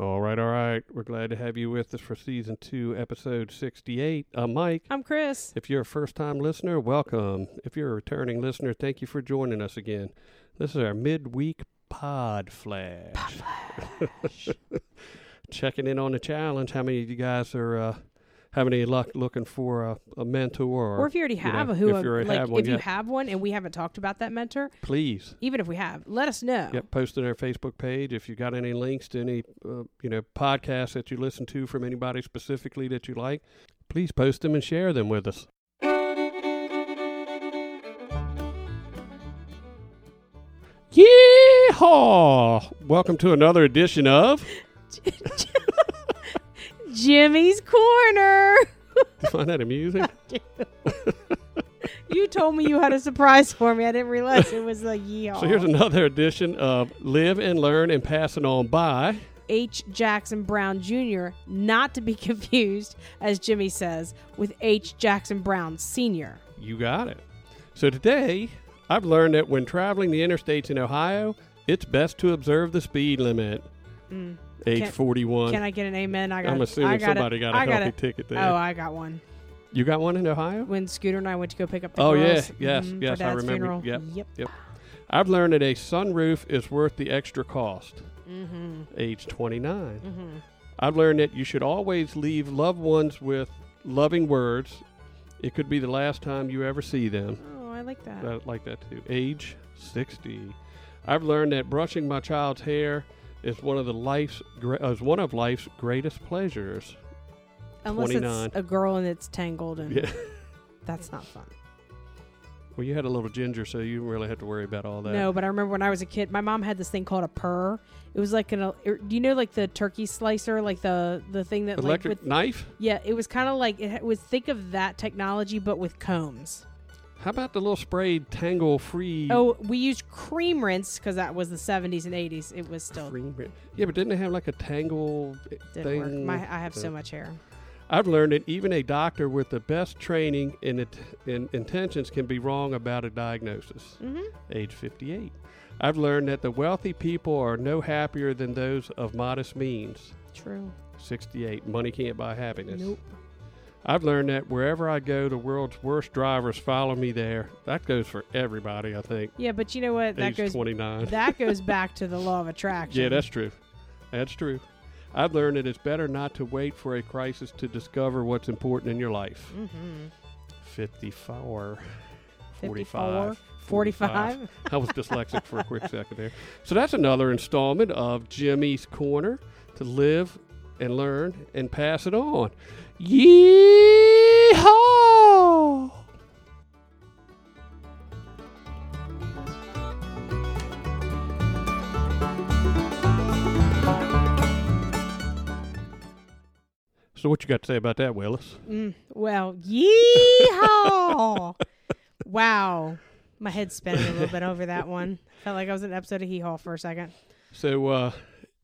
All right, all right. We're glad to have you with us for season two, episode 68. I'm Mike. I'm Kris. If you're a first time listener, welcome. If you're a returning listener, thank you for joining us again. This is our midweek pod flash. Pod flash. Checking in on the challenge. How many of you guys are uh, having any luck looking for a, a mentor? Or if you already you have know, a who, if you like have one if you have one and we haven't talked about that mentor, please. even if we have, let us know. Yep, post on our Facebook page. If you got any links to any, uh, you know, podcasts that you listen to from anybody specifically that you like, please post them and share them with us. Yeehaw! Welcome to another edition of. Jimmy's Corner. You find that amusing? you told me you had a surprise for me. I didn't realize it was a yeehaw. So here's another edition of Live and Learn and Pass It On By. H. Jackson Brown Jr., not to be confused, as Jimmy says, with H. Jackson Brown Sr. You got it. So today, I've learned that when traveling the interstates in Ohio, it's best to observe the speed limit. Mm. Age Can- 41. Can I get an amen? I got. I'm assuming I got somebody got a I got healthy ticket there. Oh, I got one. you got one in Ohio? When Scooter and I went to go pick up the Oh, yeah. Yes, mhm, yes, I remember. Funeral. Yep. Yep. I've learned that a sunroof is worth the extra cost. Mm-hmm. Age 29. Mm-hmm. I've learned that you should always leave loved ones with loving words. It could be the last time you ever see them. Oh, I like that. I like that too. Age 60. I've learned that brushing my child's hair is one of the life's uh, is one of life's greatest pleasures. Unless 29. it's a girl and it's tangled, and Yeah. that's not fun. Well, you had a little ginger, so you didn't really have to worry about all that. No, but I remember when I was a kid, my mom had this thing called a purr. It was like an. uh, er, Do you know like the turkey slicer, like the the thing that Electric like with knife? yeah, it was kind of like it was think of that technology but with combs. How about the little sprayed tangle free? Oh, we used cream rinse because that was the 70s and 80s. It was still cream? Yeah, but didn't they have like a tangle didn't thing? work. My I have so much hair. I've learned that even a doctor with the best training and in intentions can be wrong about a diagnosis. Mm-hmm. age 58. I've learned that the wealthy people are no happier than those of modest means. True. 68. Money can't buy happiness. Nope. I've learned that wherever I go, the world's worst drivers follow me there. That goes for everybody, I think. Yeah, but you know what? That age goes 29. that goes back to the law of attraction. yeah, that's true. That's true. I've learned that it's better not to wait for a crisis to discover what's important in your life. mm-hmm. 54. 54, 45. 45. I was dyslexic for a quick second there. So that's another installment of Jimmy's Corner to live and learn and pass it on. Yeehaw! So what you got to say about that, Willis? Mm, well, yeehaw! wow, my head's spinning a little bit over that one. Felt like I was in an episode of Hee Haw for a second. So uh,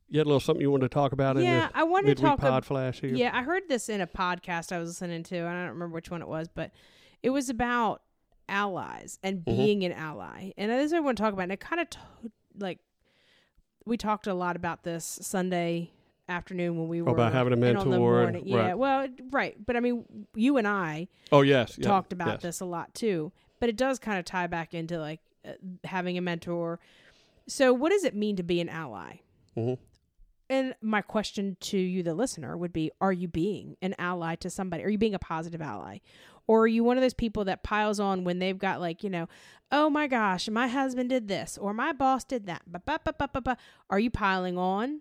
you had a little something you wanted to talk about in Yeah, I wanted to talk. pod ab- flash here? yeah, I heard this in a podcast I was listening to. and I don't remember which one it was, but it was about allies and Mhm. being an ally. And this is what I want to talk about. And it kind of t- like we talked a lot about this Sunday afternoon when we were About having a and on the mentor morning- yeah, right. well, right. But I mean, you and I Oh yes, yeah, talked about yes. this a lot too. But it does kind of tie back into like uh, having a mentor. So, what does it mean to be an ally? Mhm. And my question to you, the listener, would be Are you being an ally to somebody? Are you being a positive ally? Or are you one of those people that piles on when they've got, like, you know, oh my gosh, my husband did this or my boss did that? Ba, ba, ba, ba, ba, ba. Are you piling on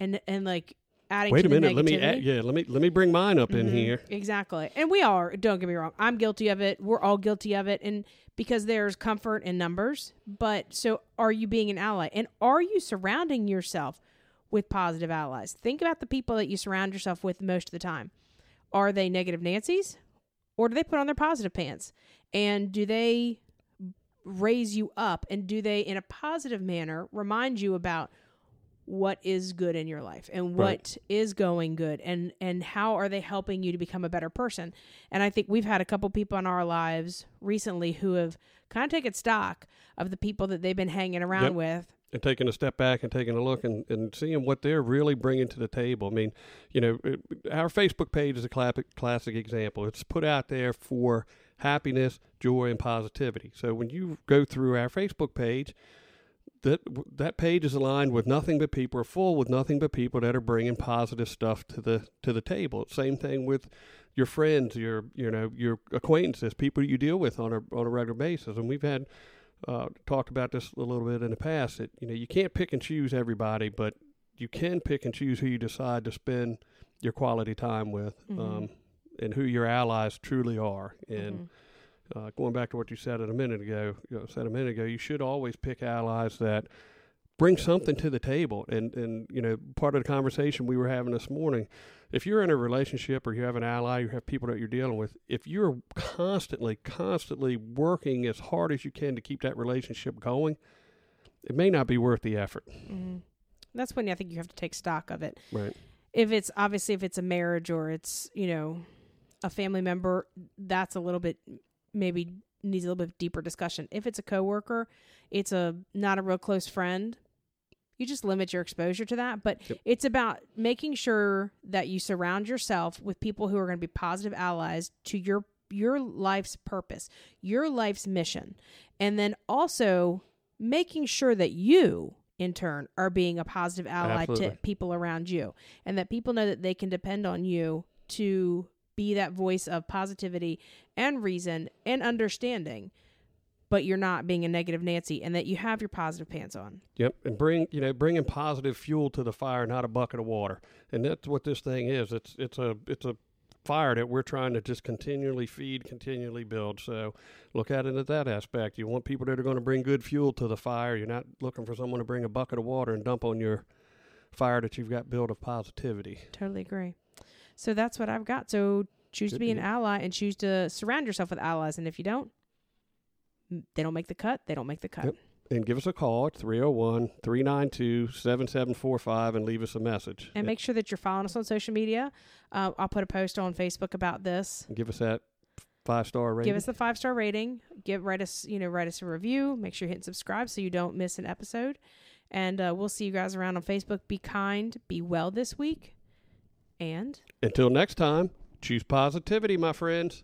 and, and like adding Wait to a minute. Let me add, yeah. Let me let me bring mine up in Mhm. here. Exactly. And we are, don't get me wrong. I'm guilty of it. We're all guilty of it. And because there's comfort in numbers. But so are you being an ally? And are you surrounding yourself with positive allies? Think about the people that you surround yourself with most of the time. Are they negative Nancy's? Or do they put on their positive pants? And do they raise you up? And do they, in a positive manner, remind you about what is good in your life and what is Right. going good and and how are they helping you to become a better person and i think we've had a couple people in our lives recently who have kind of taken stock of the people that they've been hanging around Yep. with and taking a step back and taking a look and, and seeing what they're really bringing to the table. I mean, you know, it, our Facebook page is a classic, classic example. It's put out there for happiness, joy, and positivity. So when you go through our Facebook page, that that page is aligned with nothing but people are full with nothing but people that are bringing positive stuff to the to the table. Same thing with your friends, your you know your acquaintances, people you deal with on a on a regular basis. And we've had uh, talked about this a little bit in the past. That you know you can't pick and choose everybody, but you can pick and choose who you decide to spend your quality time with, Mhm. um, and who your allies truly are. And Mhm. uh, going back to what you said a minute ago, you know, said a minute ago, you should always pick allies that bring something to the table. And and you know, part of the conversation we were having this morning, if you're in a relationship or you have an ally, you have people that you're dealing with, if you're constantly, constantly working as hard as you can to keep that relationship going, it may not be worth the effort. Mhm. that's when i think you have to take stock of it Right. if it's obviously if it's a marriage or it's you know a family member that's a little bit maybe needs a little bit deeper discussion if it's a coworker it's a not a real close friend you just limit your exposure to that but Yep. it's about making sure that you surround yourself with people who are going to be positive allies to your your life's purpose your life's mission and then also making sure that you in turn are being a positive ally to people around you and that people know that they can depend on you to be that voice of positivity and reason and understanding but you're not being a negative nancy and that you have your positive pants on Yep, and bring you know bringing positive fuel to the fire, not a bucket of water, and that's what this thing is. It's it's a it's a fire that we're trying to just continually feed, continually build. So look at it at that aspect. You want people that are going to bring good fuel to the fire. You're not looking for someone to bring a bucket of water and dump on your fire that you've got built of positivity. totally agree so that's what i've got so choose to be an ally and choose to surround yourself with allies and if you don't they don't make the cut they don't make the cut Yep. And give us a call at 301 392 7745 and leave us a message. and make sure that you're following us on social media uh, i'll put a post on facebook about this And give us that five star rating. give us the five star rating give write us you know write us a review make sure you hit subscribe so you don't miss an episode and uh, we'll see you guys around on facebook be kind be well this week and Until next time, choose positivity, my friends.